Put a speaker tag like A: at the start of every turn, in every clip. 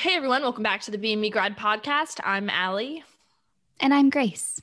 A: Hey everyone, welcome back to the BME Grad Podcast. I'm Allie.
B: And I'm Grace.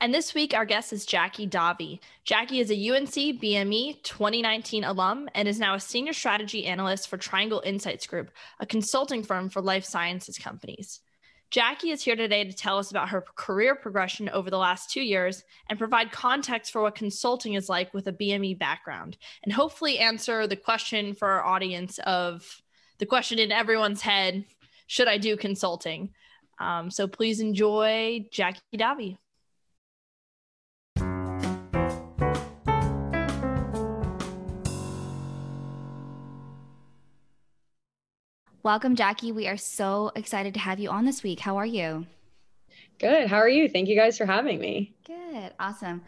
A: And this week, our guest is Jackie Davi. Jackie is a UNC BME 2019 alum and is now a senior strategy analyst for Triangle Insights Group, a consulting firm for life sciences companies. Jackie is here today to tell us about her career progression over the last two years and provide context for what consulting is like with a BME background, and hopefully answer the question for our audience of the question in everyone's head should I do consulting? Um, so please enjoy Jackie Davi.
B: Welcome, Jackie. We are so excited to have you on this week. How are you?
C: Good. How are you? Thank you guys for having me.
B: Good. Awesome.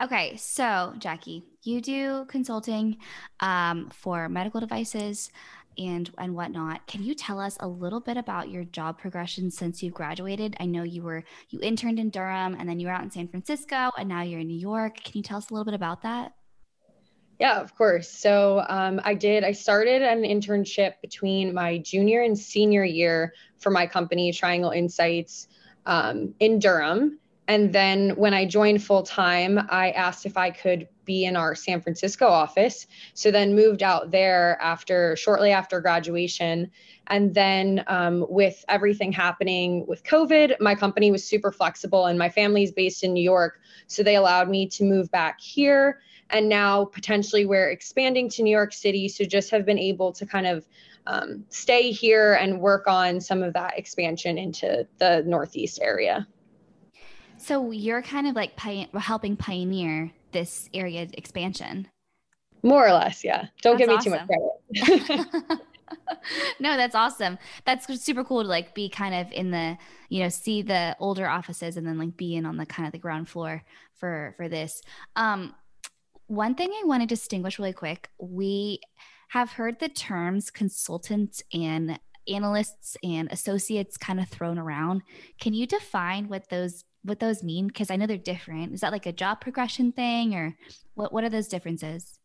B: Okay. So, Jackie, you do consulting um, for medical devices and and whatnot. Can you tell us a little bit about your job progression since you graduated? I know you were you interned in Durham and then you were out in San Francisco and now you're in New York. Can you tell us a little bit about that?
C: Yeah, of course. So um, I did. I started an internship between my junior and senior year for my company, Triangle Insights, um, in Durham. And then when I joined full time, I asked if I could be in our San Francisco office. So then moved out there after shortly after graduation. And then um, with everything happening with COVID, my company was super flexible and my family's based in New York. So they allowed me to move back here. And now potentially we're expanding to New York City. So just have been able to kind of um, stay here and work on some of that expansion into the Northeast area.
B: So you're kind of like pi- helping pioneer this area expansion.
C: More or less, yeah. Don't that's give me awesome. too much credit.
B: no, that's awesome. That's super cool to like be kind of in the, you know, see the older offices and then like be in on the kind of the ground floor for for this. Um one thing I want to distinguish really quick, we have heard the terms consultants and analysts and associates kind of thrown around. Can you define what those what those mean? Because I know they're different. Is that like a job progression thing, or what? What are those differences?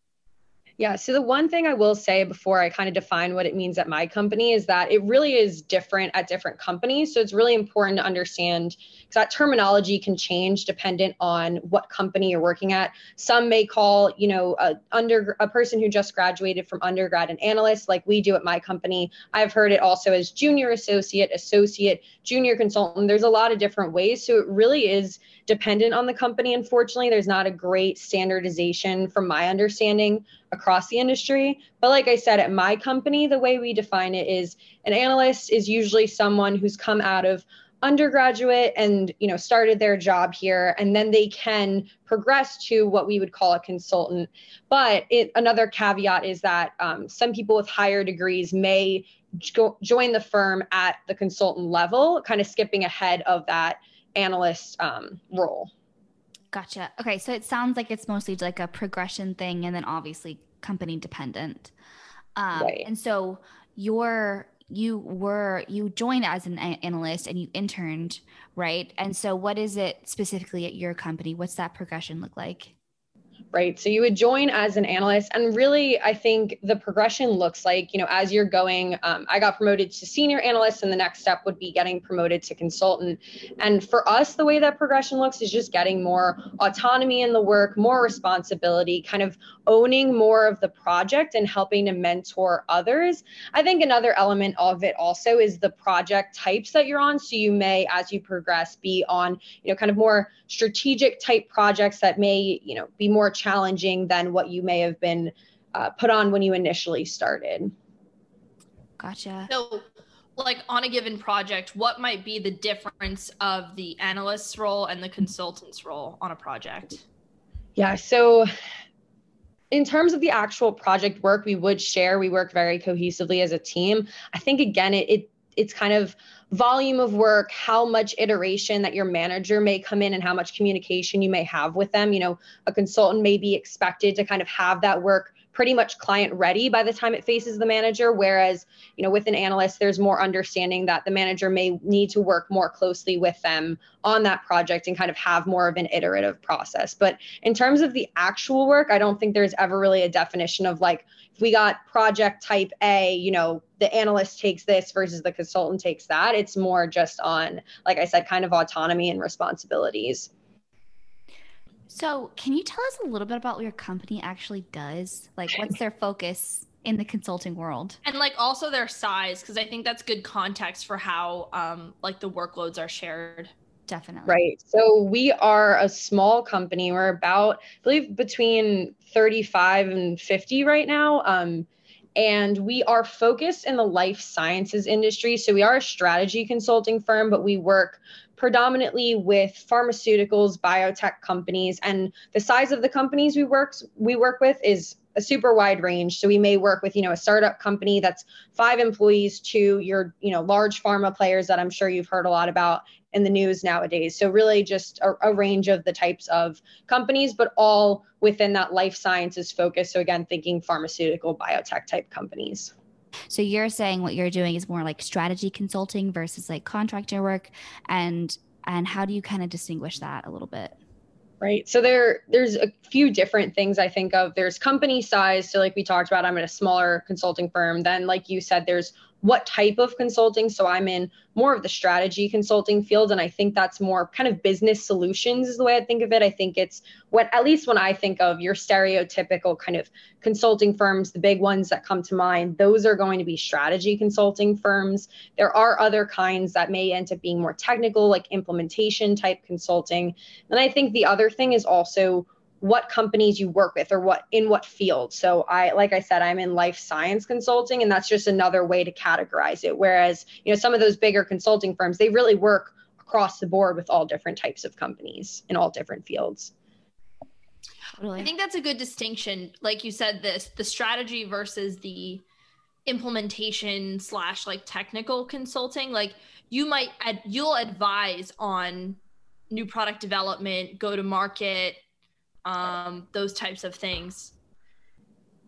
C: Yeah. So the one thing I will say before I kind of define what it means at my company is that it really is different at different companies. So it's really important to understand because that terminology can change dependent on what company you're working at. Some may call, you know, a under a person who just graduated from undergrad an analyst, like we do at my company. I've heard it also as junior associate, associate, junior consultant. There's a lot of different ways. So it really is dependent on the company. Unfortunately, there's not a great standardization from my understanding across the industry. But like I said, at my company, the way we define it is an analyst is usually someone who's come out of undergraduate and you know started their job here and then they can progress to what we would call a consultant but it, another caveat is that um, some people with higher degrees may jo- join the firm at the consultant level kind of skipping ahead of that analyst um, role
B: Gotcha. Okay, so it sounds like it's mostly like a progression thing, and then obviously company dependent. Um, right. And so you're you were you joined as an analyst and you interned, right? And so what is it specifically at your company? What's that progression look like?
C: Right? So you would join as an analyst. And really, I think the progression looks like, you know, as you're going, um, I got promoted to senior analyst, and the next step would be getting promoted to consultant. And for us, the way that progression looks is just getting more autonomy in the work, more responsibility, kind of owning more of the project and helping to mentor others. I think another element of it also is the project types that you're on. So you may, as you progress, be on, you know, kind of more strategic type projects that may, you know, be more challenging than what you may have been uh, put on when you initially started.
B: Gotcha.
A: So, like on a given project, what might be the difference of the analyst's role and the consultant's role on a project?
C: Yeah. So, in terms of the actual project work we would share, we work very cohesively as a team. I think again, it, it it's kind of volume of work, how much iteration that your manager may come in and how much communication you may have with them. You know, a consultant may be expected to kind of have that work pretty much client ready by the time it faces the manager. Whereas you know with an analyst there's more understanding that the manager may need to work more closely with them on that project and kind of have more of an iterative process. But in terms of the actual work i don't think there's ever really a definition of like if we got project type a you know the analyst takes this versus the consultant takes that. It's more just on like i said kind of autonomy and responsibilities
B: so, can you tell us a little bit about what your company actually does? Like, what's their focus in the consulting world?
A: And like also their size, because I think that's good context for how um, like the workloads are shared.
B: Definitely.
C: Right. So we are a small company. We're about, I believe, between 35 and 50 right now. Um, and we are focused in the life sciences industry. So we are a strategy consulting firm, but we work predominantly with pharmaceuticals, biotech companies, and the size of the companies we work we work with is a super wide range. So we may work with, you know, a startup company that's five employees to your, you know, large pharma players that I'm sure you've heard a lot about in the news nowadays. So really just a, a range of the types of companies, but all within that life sciences focus. So again, thinking pharmaceutical, biotech type companies.
B: So you're saying what you're doing is more like strategy consulting versus like contractor work and and how do you kind of distinguish that a little bit?
C: Right. So there there's a few different things I think of. There's company size. So like we talked about, I'm at a smaller consulting firm. Then like you said, there's what type of consulting. So I'm in more of the strategy consulting field. And I think that's more kind of business solutions is the way I think of it. I think it's what, at least when I think of your stereotypical kind of consulting firms, the big ones that come to mind, those are going to be strategy consulting firms. There are other kinds that may end up being more technical, like implementation type consulting. And I think the other thing is also what companies you work with or what in what field. So I like I said I'm in life science consulting and that's just another way to categorize it whereas you know some of those bigger consulting firms they really work across the board with all different types of companies in all different fields.
A: I think that's a good distinction. Like you said, this the strategy versus the implementation slash like technical consulting. Like you might ad- you'll advise on new product development, go to market, um, those types of things.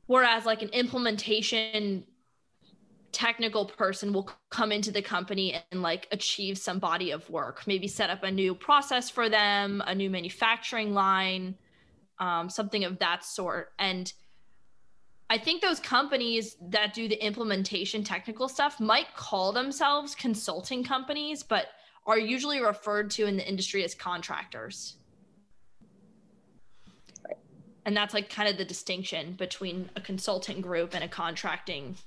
A: Whereas, like an implementation technical person will come into the company and like achieve some body of work, maybe set up a new process for them, a new manufacturing line, um, something of that sort. And I think those companies that do the implementation technical stuff might call themselves consulting companies, but are usually referred to in the industry as contractors and that's like kind of the distinction between a consulting group and a contracting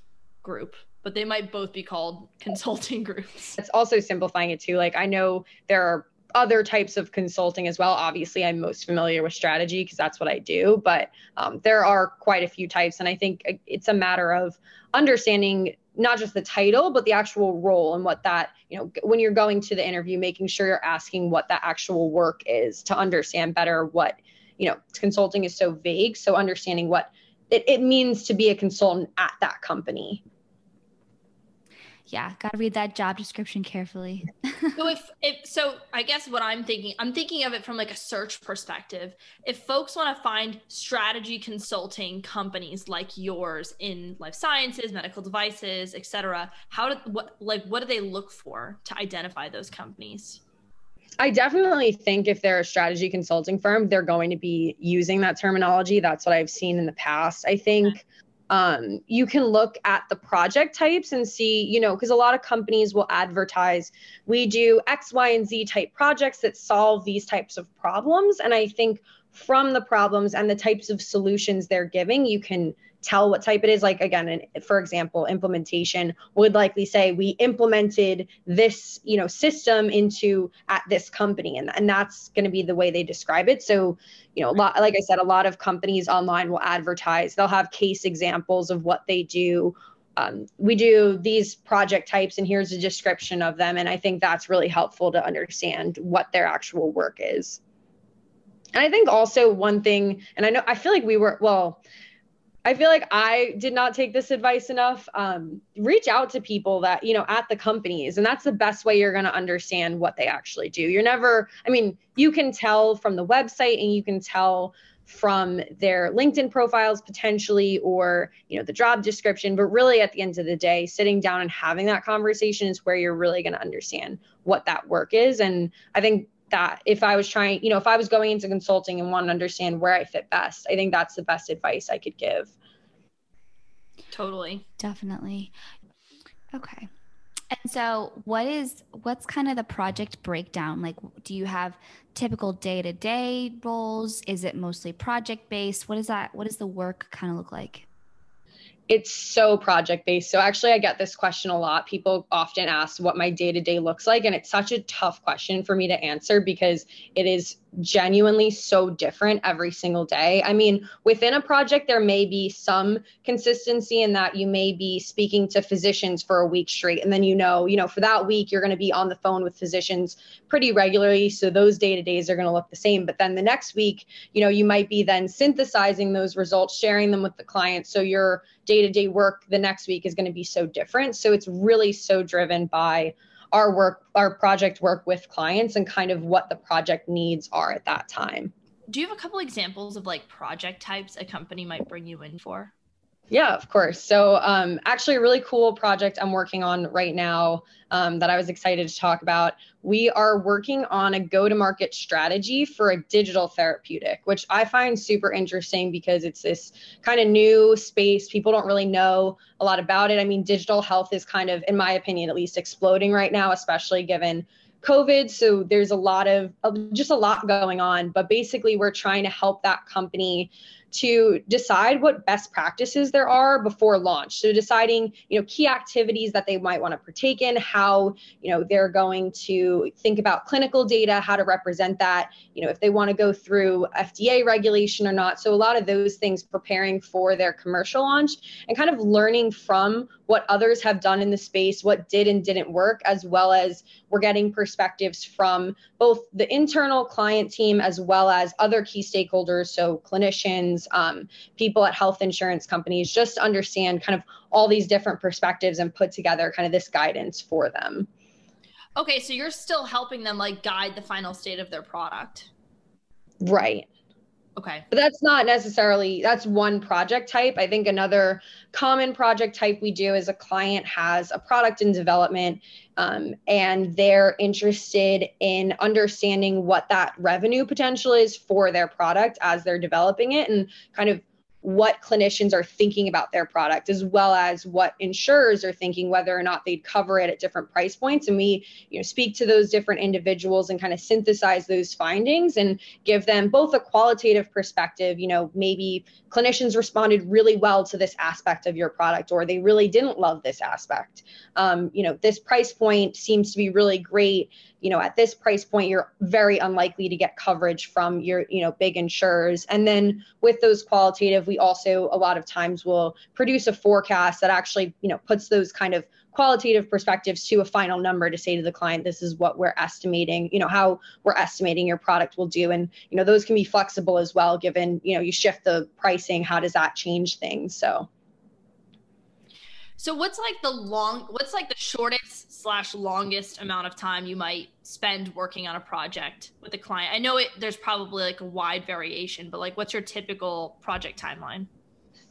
A: group. But they might both be called consulting groups.
C: It's also simplifying it too. Like i know there are other types of consulting as well. Obviously i'm most familiar with strategy because that's what i do. But um, there are quite a few types. And i think it's a matter of understanding not just the title but the actual role and what that you know when you're going to the interview making sure you're asking what that actual work is to understand better what you know, consulting is so vague. So understanding what it, it means to be a consultant at that company.
B: Yeah, got to read that job description carefully.
A: so if if so I guess what I'm thinking, I'm thinking of it from like a search perspective. If folks want to find strategy consulting companies like yours in life sciences, medical devices, etc., how do what like what do they look for to identify those companies?
C: I definitely think if they're a strategy consulting firm, they're going to be using that terminology. That's what I've seen in the past. I think um, you can look at the project types and see, you know, because a lot of companies will advertise, we do X, Y, and Z type projects that solve these types of problems. And I think from the problems and the types of solutions they're giving, you can tell what type it is. Like again, for example, implementation would likely say we implemented this, you know, system into at this company, and and that's going to be the way they describe it. So, you know, lot, like I said, a lot of companies online will advertise. They'll have case examples of what they do. Um, we do these project types, and here's a description of them. And I think that's really helpful to understand what their actual work is. And I think also one thing, and I know I feel like we were well I feel like I did not take this advice enough. Um, reach out to people that, you know, at the companies. And that's the best way you're going to understand what they actually do. You're never, I mean, you can tell from the website and you can tell from their LinkedIn profiles potentially or you know the job description but really at the end of the day sitting down and having that conversation is where you're really going to understand what that work is and I think that if I was trying you know if I was going into consulting and want to understand where I fit best I think that's the best advice I could give
A: totally
B: definitely okay and so what is what's kind of the project breakdown? Like do you have typical day-to-day roles? Is it mostly project based? What is that what does the work kind of look like?
C: It's so project based. So actually, I get this question a lot. People often ask what my day to day looks like. And it's such a tough question for me to answer because it is genuinely so different every single day. I mean, within a project, there may be some consistency in that you may be speaking to physicians for a week straight. And then you know, you know, for that week, you're going to be on the phone with physicians pretty regularly. So those day to days are going to look the same. But then the next week, you know, you might be then synthesizing those results, sharing them with the client. So your day to day work the next week is going to be so different. So it's really so driven by our work, our project work with clients and kind of what the project needs are at that time.
A: Do you have a couple examples of like project types a company might bring you in for?
C: Yeah, of course. So, um, actually, a really cool project I'm working on right now um, that I was excited to talk about. We are working on a go to market strategy for a digital therapeutic, which I find super interesting because it's this kind of new space. People don't really know a lot about it. I mean, digital health is kind of, in my opinion, at least exploding right now, especially given COVID. So there's a lot of, just a lot going on. But basically, we're trying to help that company to decide what best practices there are before launch. So deciding, you know, key activities that they might want to partake in, how, you know, they're going to think about clinical data, how to represent that, you know, if they want to go through FDA regulation or not. So a lot of those things preparing for their commercial launch and kind of learning from what others have done in the space, what did and didn't work, as well as we're getting perspectives from both the internal client team as well as other key stakeholders, so clinicians, um, people at health insurance companies, just to understand kind of all these different perspectives and put together kind of this guidance for them.
A: Okay, so you're still helping them like guide the final state of their product.
C: Right.
A: Okay.
C: But that's not necessarily that's one project type. I think another common project type we do is a client has a product in development um, and they're interested in understanding what that revenue potential is for their product as they're developing it and kind of what clinicians are thinking about their product as well as what insurers are thinking whether or not they'd cover it at different price points. And we you know speak to those different individuals and kind of synthesize those findings and give them both a qualitative perspective. You know maybe clinicians responded really well to this aspect of your product or they really didn't love this aspect. Um, you know this price point seems to be really great you know at this price point you're very unlikely to get coverage from your you know big insurers. And then with those qualitative we also a lot of times will produce a forecast that actually you know puts those kind of qualitative perspectives to a final number to say to the client this is what we're estimating you know how we're estimating your product will do. And you know those can be flexible as well given you know you shift the pricing how does that change things? So
A: so what's like the long what's like the shortest slash longest amount of time you might spend working on a project with a client? I know it there's probably like a wide variation, but like what's your typical project timeline?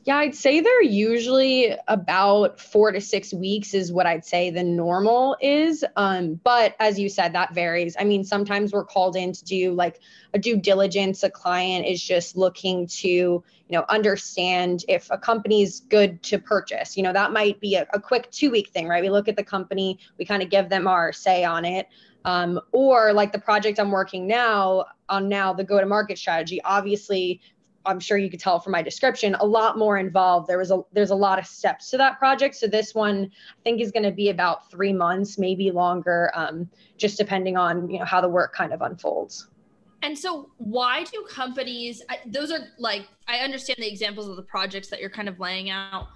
C: Yeah, I'd say they're usually about four to six weeks is what I'd say the normal is. Um, but as you said, that varies. I mean, sometimes we're called in to do like a due diligence. A client is just looking to, you know, understand if a company's good to purchase. You know, that might be a, a quick two week thing, right? We look at the company, we kind of give them our say on it. Um, or like the project I'm working now on now, the go to market strategy. Obviously, I'm sure you could tell from my description, a lot more involved. There was a there's a lot of steps to that project. So this one I think is going to be about three months, maybe longer, um, just depending on you know how the work kind of unfolds.
A: And so, why do companies? Those are like I understand the examples of the projects that you're kind of laying out,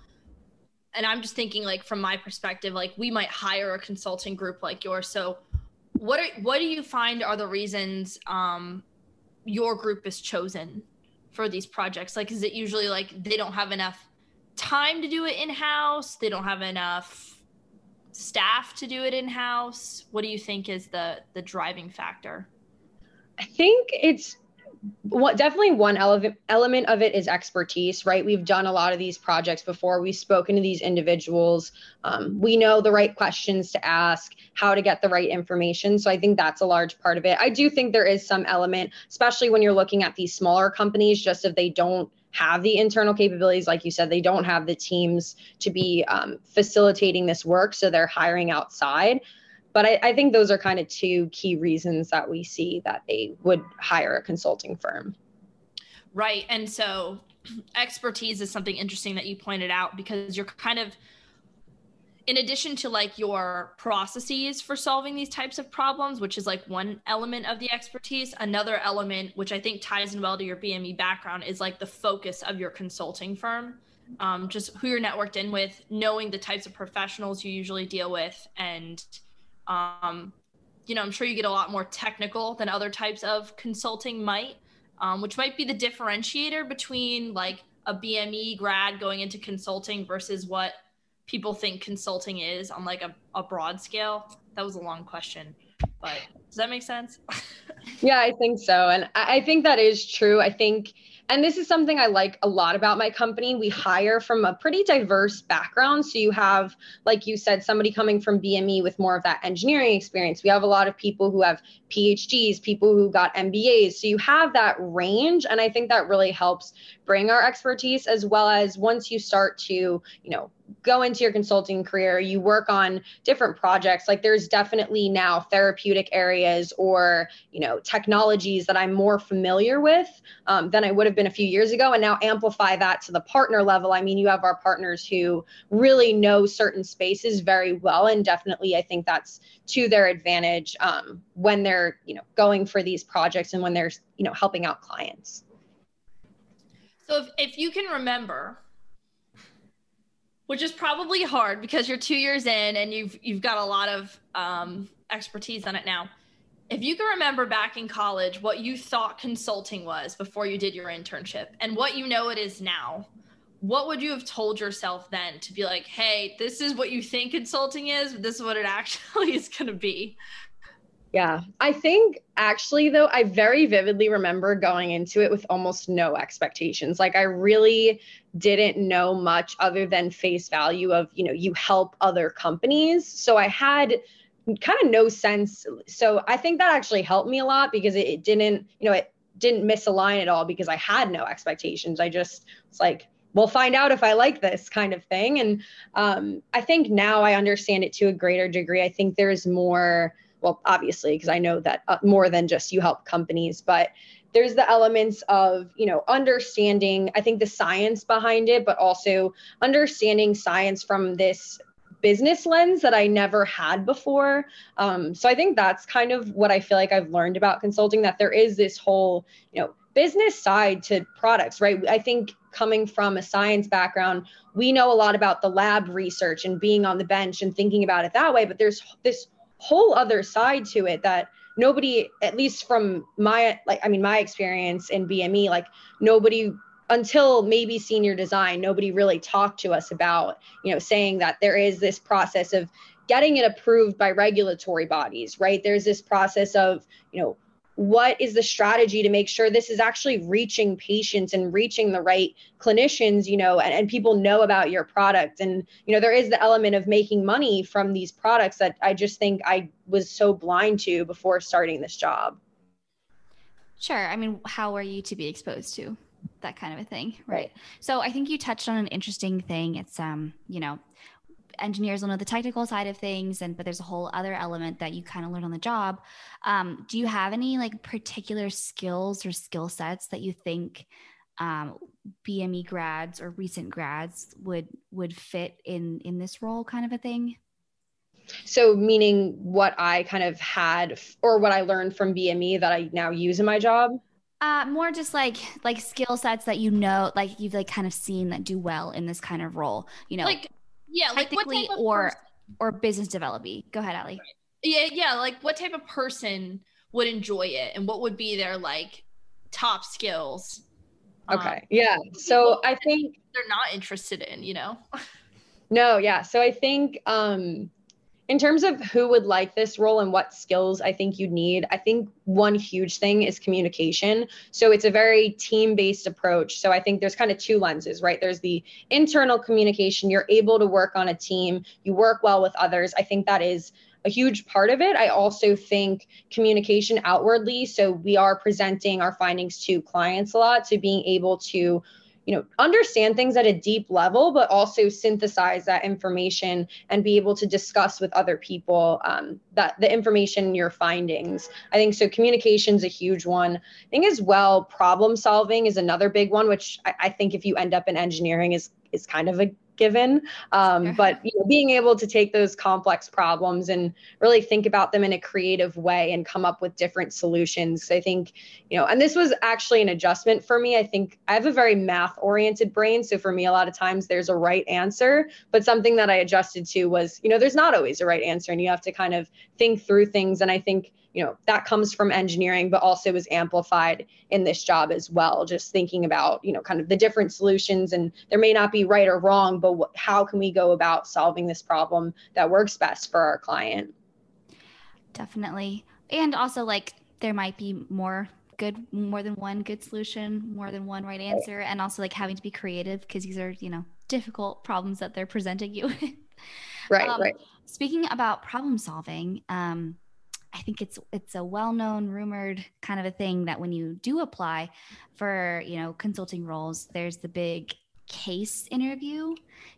A: and I'm just thinking like from my perspective, like we might hire a consulting group like yours. So, what are what do you find are the reasons um, your group is chosen for these projects? Like, is it usually like they don't have enough time to do it in house? They don't have enough staff to do it in house? What do you think is the the driving factor?
C: I think it's what definitely one element element of it is expertise right? We've done a lot of these projects before. We've spoken to these individuals. Um, we know the right questions to ask how to get the right information. So i think that's a large part of it. I do think there is some element especially when you're looking at these smaller companies just if they don't have the internal capabilities like you said they don't have the teams to be um, facilitating this work so they're hiring outside but I, I think those are kind of two key reasons that we see that they would hire a consulting firm.
A: Right. And so expertise is something interesting that you pointed out because you're kind of in addition to like your processes for solving these types of problems which is like one element of the expertise another element which i think ties in well to your bme background is like the focus of your consulting firm um, just who you're networked in with knowing the types of professionals you usually deal with and um, you know, I'm sure you get a lot more technical than other types of consulting might, um, which might be the differentiator between like a BME grad going into consulting versus what people think consulting is on like a, a broad scale. That was a long question, but does that make sense?
C: yeah, I think so. And I think that is true. I think and this is something I like a lot about my company. We hire from a pretty diverse background. So you have, like you said, somebody coming from BME with more of that engineering experience. We have a lot of people who have PhDs, people who got MBAs. So you have that range. And I think that really helps bring our expertise as well as once you start to, you know, go into your consulting career, you work on different projects. Like there's definitely now therapeutic areas or you know technologies that I'm more familiar with um, than I would have been a few years ago. And now amplify that to the partner level. I mean, you have our partners who really know certain spaces very well, and definitely I think that's to their advantage um, when they're you know going for these projects and when they're you know helping out clients.
A: So if, if you can remember which is probably hard because you're two years in and you've you've got a lot of um, expertise on it now. If you can remember back in college what you thought consulting was before you did your internship and what you know it is now, what would you have told yourself then to be like, hey, this is what you think consulting is, but this is what it actually is going to be?
C: Yeah, I think actually, though, I very vividly remember going into it with almost no expectations. Like, I really didn't know much other than face value of, you know, you help other companies. So I had kind of no sense. So I think that actually helped me a lot because it, it didn't, you know, it didn't misalign at all because I had no expectations. I just was like, we'll find out if I like this kind of thing. And um, I think now I understand it to a greater degree. I think there's more well obviously because i know that uh, more than just you help companies but there's the elements of you know understanding i think the science behind it but also understanding science from this business lens that i never had before. Um, so i think that's kind of what i feel like i've learned about consulting that there is this whole you know business side to products right? I think coming from a science background we know a lot about the lab research and being on the bench and thinking about it that way but there's this whole other side to it that nobody at least from my like i mean my experience in bme like nobody until maybe senior design nobody really talked to us about you know saying that there is this process of getting it approved by regulatory bodies right? There's this process of you know what is the strategy to make sure this is actually reaching patients and reaching the right clinicians you know and, and people know about your product. And you know there is the element of making money from these products that i just think i was so blind to before starting this job.
B: Sure. I mean how are you to be exposed to that kind of a thing? Right. right. So i think you touched on an interesting thing. It's um you know engineers will know the technical side of things and but there's a whole other element that you kind of learn on the job. Um, do you have any like particular skills or skill sets that you think um, bme grads or recent grads would would fit in in this role kind of a thing?
C: So meaning what i kind of had or what i learned from bme that i now use in my job?
B: Uh, more just like like skill sets that you know, like you've like kind of seen that do well in this kind of role. You know,
A: like yeah,
B: technically
A: like
B: or person? or business development. Go ahead, Allie.
A: Yeah, yeah. Like what type of person would enjoy it, and what would be their like top skills?
C: Okay. Um, yeah. So I think
A: they're not interested in, you know.
C: no. Yeah. So I think um in terms of who would like this role and what skills I think you'd need, I think one huge thing is communication. So it's a very team based approach. So I think there's kind of two lenses, right? There's the internal communication, you're able to work on a team, you work well with others. I think that is a huge part of it. I also think communication outwardly. So we are presenting our findings to clients a lot. So being able to you know understand things at a deep level but also synthesize that information and be able to discuss with other people um, that the information your findings. I think so communication is a huge one. I think as well problem solving is another big one which I, I think if you end up in engineering is is kind of a given. Um, but you know, being able to take those complex problems and really think about them in a creative way and come up with different solutions. I think, you know, and this was actually an adjustment for me. I think I have a very math oriented brain. So for me, a lot of times there's a right answer, but something that I adjusted to was, you know, there's not always a right answer and you have to kind of think through things. And I think, you know that comes from engineering but also is amplified in this job as well. Just thinking about you know kind of the different solutions and there may not be right or wrong but what, how can we go about solving this problem that works best for our client?
B: Definitely. And also like there might be more good more than one good solution more than one right answer and also like having to be creative because these are you know difficult problems that they're presenting you with.
C: Right um, right.
B: speaking about problem solving um I think it's it's a well-known rumored kind of a thing that when you do apply for, you know, consulting roles, there's the big case interview.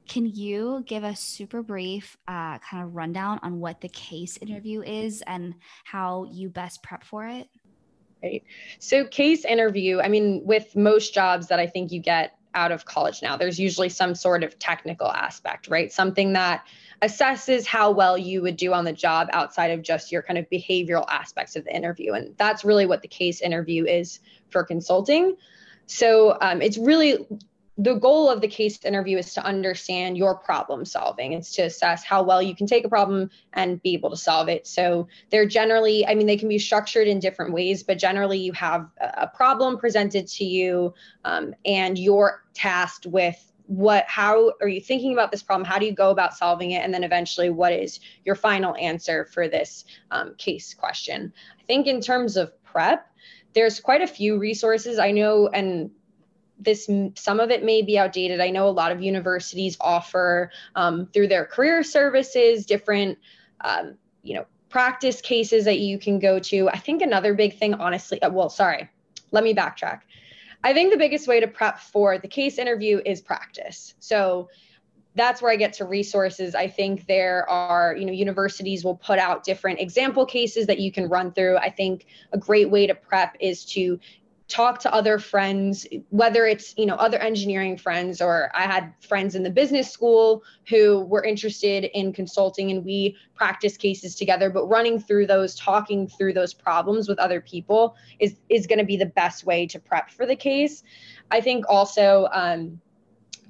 B: Can you give a super brief uh, kind of rundown on what the case interview is and how you best prep for it?
C: Right. So, case interview, I mean, with most jobs that I think you get out of college now, there's usually some sort of technical aspect, right? Something that assesses how well you would do on the job outside of just your kind of behavioral aspects of the interview. And that's really what the case interview is for consulting. So um, it's really the goal of the case interview is to understand your problem solving. It's to assess how well you can take a problem and be able to solve it. So they're generally, I mean, they can be structured in different ways, but generally you have a problem presented to you um, and you're tasked with what how are you thinking about this problem how do you go about solving it and then eventually what is your final answer for this um, case question i think in terms of prep there's quite a few resources i know and this some of it may be outdated i know a lot of universities offer um, through their career services different um, you know practice cases that you can go to i think another big thing honestly uh, well sorry let me backtrack I think the biggest way to prep for the case interview is practice. So that's where I get to resources. I think there are, you know, universities will put out different example cases that you can run through. I think a great way to prep is to talk to other friends whether it's you know other engineering friends or i had friends in the business school who were interested in consulting and we practice cases together but running through those talking through those problems with other people is is going to be the best way to prep for the case. I think also um,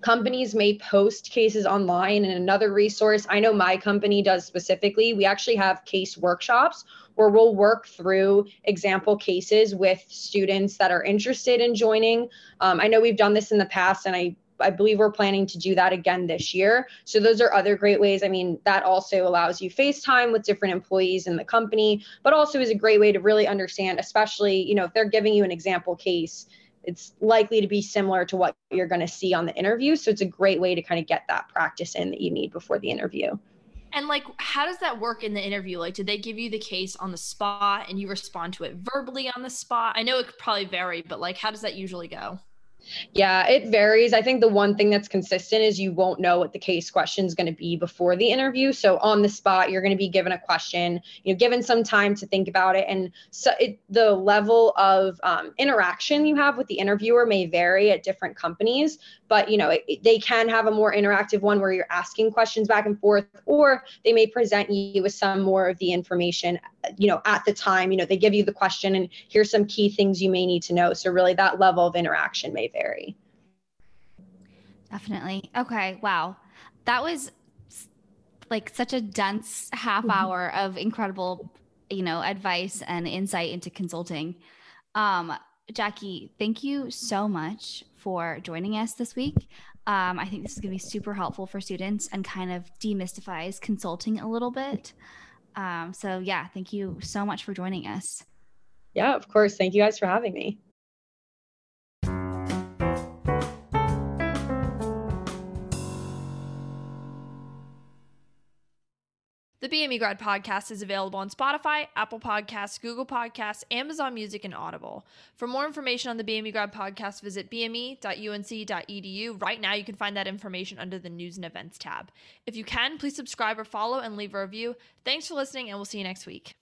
C: companies may post cases online and another resource i know my company does specifically we actually have case workshops where we'll work through example cases with students that are interested in joining um, i know we've done this in the past and i I believe we're planning to do that again this year. So those are other great ways. I mean, that also allows you FaceTime with different employees in the company, but also is a great way to really understand, especially, you know, if they're giving you an example case, it's likely to be similar to what you're going to see on the interview. So it's a great way to kind of get that practice in that you need before the interview.
A: And like, how does that work in the interview? Like, did they give you the case on the spot and you respond to it verbally on the spot? I know it could probably vary, but like, how does that usually go?
C: Yeah, it varies. I think the one thing that's consistent is you won't know what the case question is going to be before the interview. So on the spot, you're going to be given a question, you know, given some time to think about it, and so it, the level of um, interaction you have with the interviewer may vary at different companies. But you know, it, they can have a more interactive one where you're asking questions back and forth, or they may present you with some more of the information you know at the time you know they give you the question and here's some key things you may need to know. So really that level of interaction may vary.
B: Definitely. Okay. Wow. That was like such a dense half mm-hmm. hour of incredible you know advice and insight into consulting. Um jackie thank you so much for joining us this week. Um, I think this is going to be super helpful for students and kind of demystifies consulting a little bit. Um, so, yeah, thank you so much for joining us.
C: Yeah, of course. Thank you guys for having me.
A: BME Grad podcast is available on Spotify, Apple Podcasts, Google Podcasts, Amazon Music, and Audible. For more information on the BME Grad podcast, visit bme.unc.edu. Right now, you can find that information under the News and Events tab. If you can, please subscribe or follow and leave a review. Thanks for listening, and we'll see you next week.